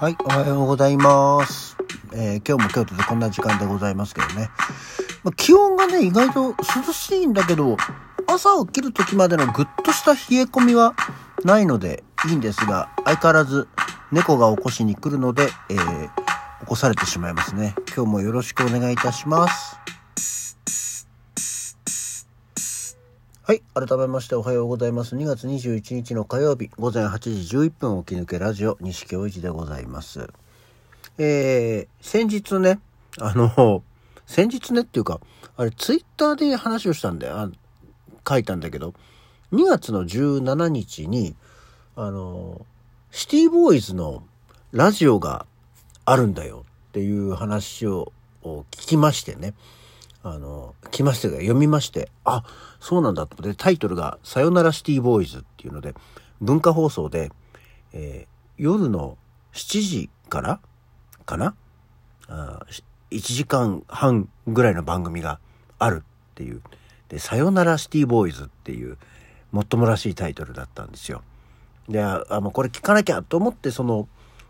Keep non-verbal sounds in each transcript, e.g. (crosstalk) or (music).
はい、おはようございます。えー今日も京都でこんな時間でございますけどね。ま気温がね、意外と涼しいんだけど、朝起きる時までのぐっとした冷え込みはないのでいいんですが、相変わらず猫が起こしに来るので、えー起こされてしまいますね。今日もよろしくお願いいたします。はい。改めましておはようございます。2月21日の火曜日、午前8時11分起き抜けラジオ、西京一でございます。えー、先日ね、あの、先日ねっていうか、あれ、ツイッターで話をしたんだよ。あ書いたんだけど、2月の17日に、あの、シティボーイズのラジオがあるんだよっていう話を聞きましてね。あの、来ましてが読みまして、あ、そうなんだと。で、タイトルが、さよならシティボーイズっていうので、文化放送で、えー夜の7時からかな？あ1時間半ぐらいの番組があるっていう。で、さよならシティボーイズっていう、もっともらしいタイトルだったんですよ。で、あもうこれ聞かなきゃと思って、その、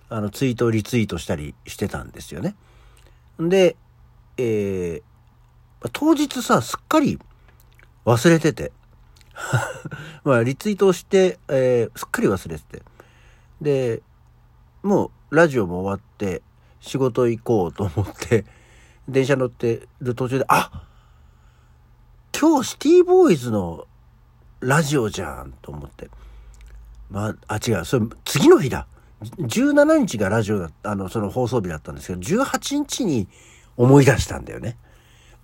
あの、ツイートをリツイートしたりしてたんですよね。で、えー当日さ、すっかり忘れてて。(laughs) まあ、リツイートをして、えーすっかり忘れてて。で、もう、ラジオも終わって、仕事行こうと思って、電車乗ってる途中で、あ今日シティボーイズのラジオじゃんと思って。まあ、あ、違う、それ、次の日だ。17日がラジオだった、あの、その放送日だったんですけど、18日に思い出したんだよね。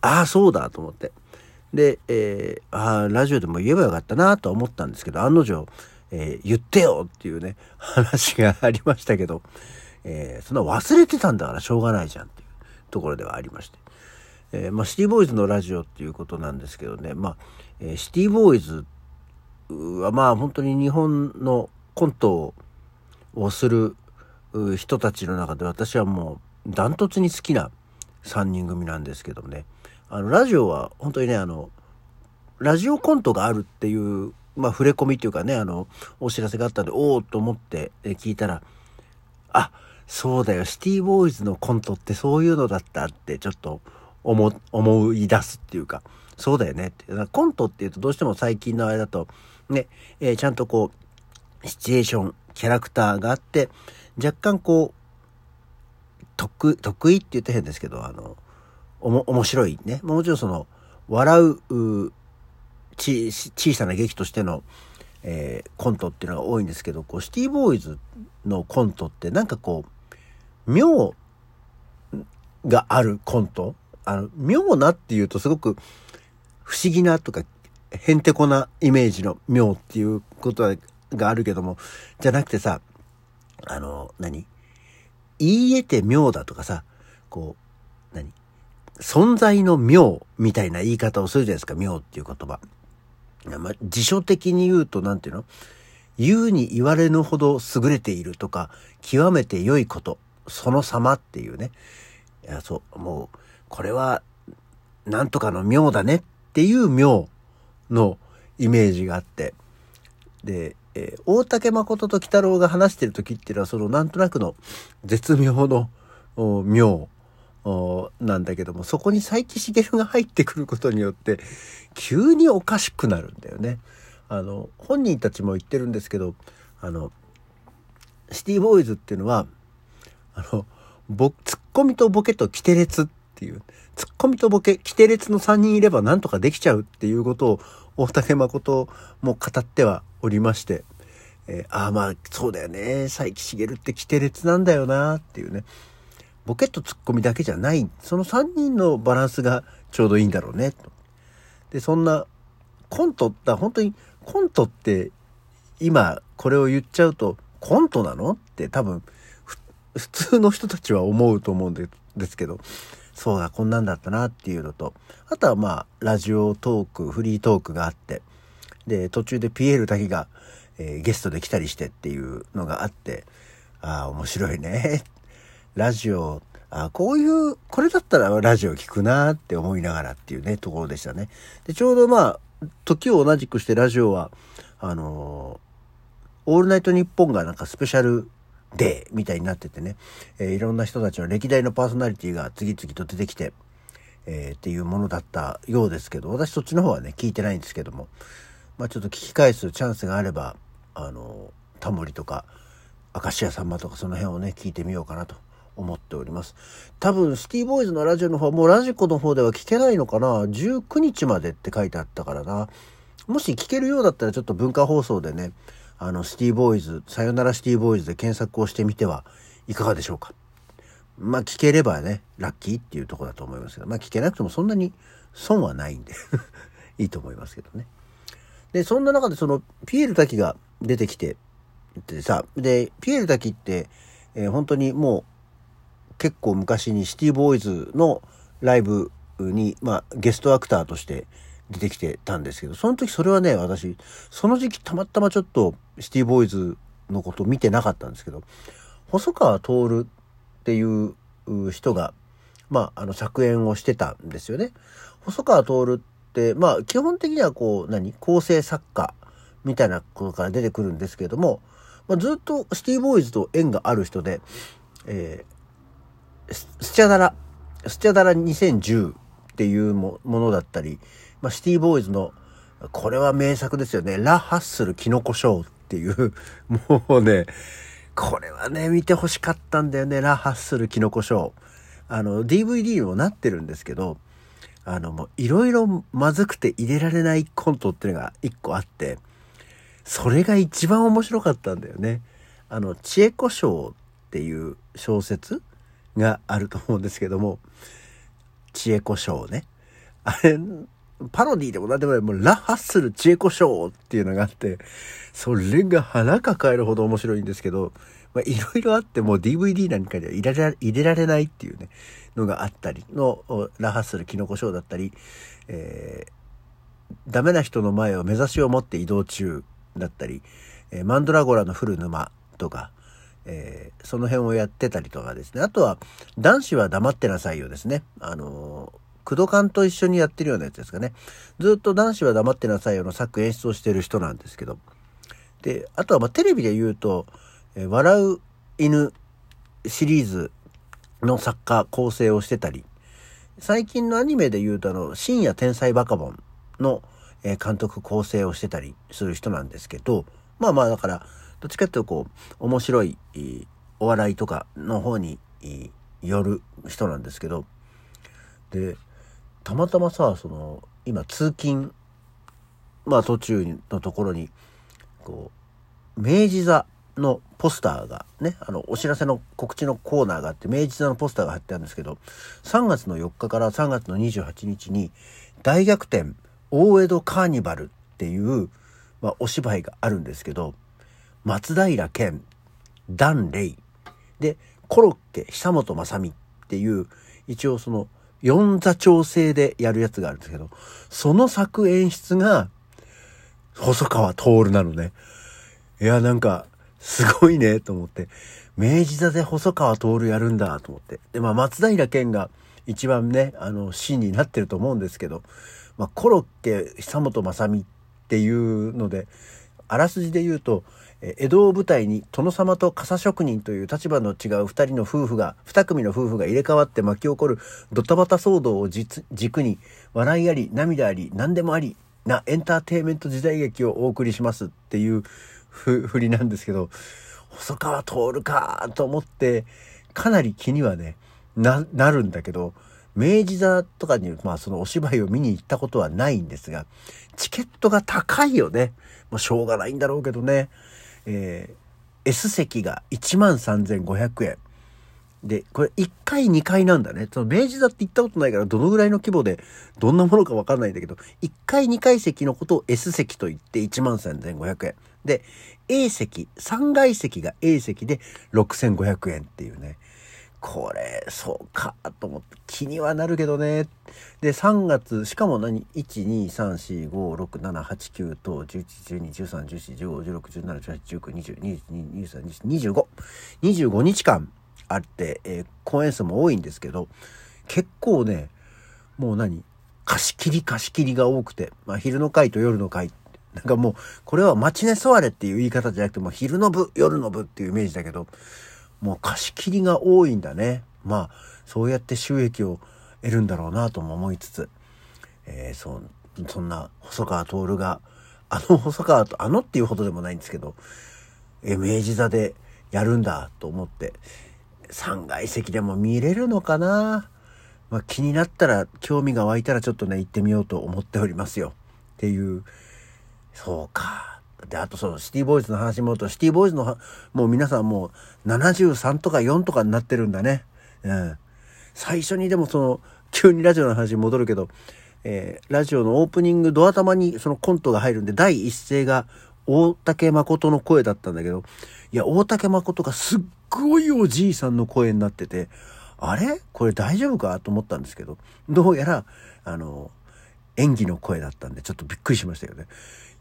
ああ、そうだと思って。で、えーあ、ラジオでも言えばよかったなと思ったんですけど、案の定、えー言ってよっていうね、話がありましたけど、えーそんな忘れてたんだからしょうがないじゃんっていうところではありまして。えーまあ、シティボーイズのラジオっていうことなんですけどね、まあ、えーシティボーイズはまあ本当に日本のコントをする人たちの中で私はもうダントツに好きな3人組なんですけどねあのラジオは本当にねあのラジオコントがあるっていう、まあ、触れ込みっていうかねあのお知らせがあったんでおおと思って聞いたらあそうだよシティボーイズのコントってそういうのだったってちょっと思思い出すっていうかそうだよねって。コントっていうとどうしても最近のあれだとね、えーちゃんとこうシチュエーションキャラクターがあって若干こう得得意って言って変ですけどあのおも面白い。ね。もちろんその笑うち小さな劇としての、えーコントっていうのが多いんですけどこうシティボーイズのコントってなんかこう妙があるコント。あの妙なっていうとすごく不思議なとかへんてこなイメージの妙っていうことがあるけどもじゃなくてさあの何？言い得て妙だとかさこう何？存在の妙みたいな言い方をするじゃないですか。妙っていう言葉。まあ、辞書的に言うと何ていうの？言うに言われぬほど優れているとか極めて良いことその様っていうね。いやそうもうこれはなんとかの妙だねっていう妙のイメージがあって。で、えー大竹誠と鬼太郎が話してる時っていうのはそのなんとなくの絶妙の妙。なんだけどもそこに佐伯茂が入ってくることによって急におかしくなるんだよね。あの本人たちも言ってるんですけどあのシティボーイズっていうのはあのぼツッコミとボケとキテレツっていうツッコミとボケキテレツの3人いればなんとかできちゃうっていうことを大竹誠も語ってはおりまして、えーああまあそうだよね佐伯茂ってキテレツなんだよなっていうねボケとツッコミだけじゃない。その3人のバランスがちょうどいいんだろうね。と。でそんなコントだ本当にコントって今これを言っちゃうとコントなのって多分普通の人たちは思うと思うんでですけど。そうだこんなんだったなっていうのと。あとはまあラジオトークフリートークがあって。で途中でピエールだけが、えーゲストで来たりしてっていうのがあって。ああ面白いね。ラジオ。あこういうこれだったらラジオ聞くなって思いながらっていうねところでしたね。でちょうどまあ時を同じくしてラジオはあのーオールナイトニッポン」がなんかスペシャルデーみたいになっててね、えー、いろんな人たちの歴代のパーソナリティが次々と出てきて、えー、っていうものだったようですけど、私そっちの方はね、聞いてないんですけども、まあちょっと聞き返すチャンスがあれば、あの、タモリとか、明石家さんまとかその辺をね、聞いてみようかなと思っております。多分、シティーボーイズのラジオの方は、もうラジコの方では聞けないのかな ?19 日までって書いてあったからな。もし聞けるようだったらちょっと文化放送でね、あの、シティーボーイズ、さよならシティボーイズで検索をしてみてはいかがでしょうか？まあ聞ければね、ラッキーっていうとこだと思いますけど、まあ聞けなくてもそんなに損はないんで (laughs) いいと思いますけどね。で、そんな中でその、ピエール滝が出てきて、でさ、で、ピエール滝って、えー、本当にもう結構昔にシティボーイズのライブに、まあゲストアクターとして出てきてたんですけど、その時それはね、私、その時期たまたまちょっとシティボーイズのこと見てなかったんですけど、細川徹っていう人が、まあ、あの作演をしてたんですよね。細川徹って、まあ、基本的にはこう、何？構成作家みたいなことから出てくるんですけれども、まあ、ずっとシティボーイズと縁がある人で、えー、スチャダラ、スチャダラ2010っていうものだったり、まあ、シティボーイズの、これは名作ですよね。ラ・ハッスル・キノコショーっていう、(laughs) もうね、これはね、見て欲しかったんだよね。ラ・ハッスル・キノコショー。あの、DVD にもなってるんですけど、あの、もう、いろいろまずくて入れられないコントっていうのが一個あって、それが一番面白かったんだよね。あの、知恵子賞っていう小説があると思うんですけども、知恵子賞ね。あれ、パロディでもなんでもない、もうラ・ハッスル・知恵子賞っていうのがあって、それが腹抱えるほど面白いんですけど、まあ、いろいろあってもう DVD なんかには入れられ入れられないっていうね、のがあったりの、ラ・ハッスル・キノコショーだったり、えー、ダメな人の前を目指しを持って移動中だったり、えー、マンドラゴラの降る沼とか、えー、その辺をやってたりとかですね。あとは、男子は黙ってなさいよですね。あのークドカンと一緒にやってるようなやつですかね。ずっと男子は黙ってなさいよの作演出をしてる人なんですけど。で、あとはまテレビで言うと、え笑う犬シリーズの作家構成をしてたり、最近のアニメで言うとあの、深夜天才バカボンの、え監督構成をしてたりする人なんですけど、まあまあだから、どっちかっていうとこう、面白い、お笑いとかの方に、よる人なんですけど、で、たまたまさその今通勤まあ途中のところにこう明治座のポスターがねあのお知らせの告知のコーナーがあって明治座のポスターが貼ってあるんですけど3月の4日から3月の28日に大逆転大江戸カーニバルっていう、まあ、お芝居があるんですけど松平健ダン・レイでコロッケ久本雅美っていう一応その四座調整でやるやつがあるんですけど、その作演出が、細川徹なのね。いや、なんか、すごいね、と思って。明治座で細川徹やるんだ、と思って。で、まあ、松平健が一番ね、あの、シーンになってると思うんですけど、まあ、コロッケ、久本雅美っていうので、あらすじで言うと、江戸を舞台に殿様と傘職人という立場の違う二人の夫婦が、二組の夫婦が入れ替わって巻き起こるドタバタ騒動を軸に、笑いあり、涙あり、何でもありなエンターテイメント時代劇をお送りしますっていうふりなんですけど、細川徹かと思って、かなり気にはね、な、なるんだけど、明治座とかに、まあそのお芝居を見に行ったことはないんですが、チケットが高いよね。もうしょうがないんだろうけどね。えー、S 席が13,500円。で、これ1階2階なんだね。その明治座って行ったことないからどのぐらいの規模でどんなものかわかんないんだけど、1回2階席のことを S 席と言って13,500円。で、A 席、3階席が A 席で6,500円っていうね。これ、そうか、と思って、気にはなるけどね。で、3月、しかも何 ?1、2、3、4、5、6、7、8、9と、11、12、13、14、15、16、17、18、19、20、22、23、25。25日間あって、えー、公演数も多いんですけど、結構ね、もう何？貸し切り貸し切りが多くて、まあ昼の回と夜の回なんかもう、これは街ね座れっていう言い方じゃなくても、昼の部、夜の部っていうイメージだけど、もう貸し切りが多いんだね。まあ、そうやって収益を得るんだろうなとも思いつつ、えー、そ、そんな細川徹が、あの細川と、あのっていうほどでもないんですけど、え明治座でやるんだと思って、3階席でも見れるのかな？まあ、気になったら、興味が湧いたらちょっとね、行ってみようと思っておりますよ。っていう、そうか。で、あとそのシティボーイズの話もと、シティボーイズの、もう皆さんもう73とか4とかになってるんだね。うん。最初にでもその、急にラジオの話に戻るけど、えー、ラジオのオープニングドア玉にそのコントが入るんで、第一声が大竹誠の声だったんだけど、いや、大竹誠がすっごいおじいさんの声になってて、あれ？これ大丈夫か？と思ったんですけど、どうやら、あの、演技の声だったんで、ちょっとびっくりしましたよね。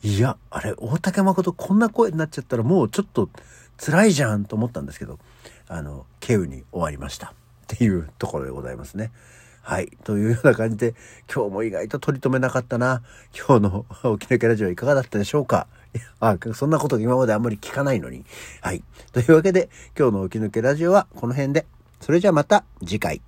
いや、あれ、大竹誠こんな声になっちゃったらもうちょっと辛いじゃんと思ったんですけど、あの、稀有に終わりました。っていうところでございますね。はい。というような感じで、今日も意外と取り留めなかったな。今日の (laughs) 沖縄ラジオいかがだったでしょうかあ、そんなこと今まであんまり聞かないのに。はい。というわけで、今日の沖抜けラジオはこの辺で。それじゃあまた次回。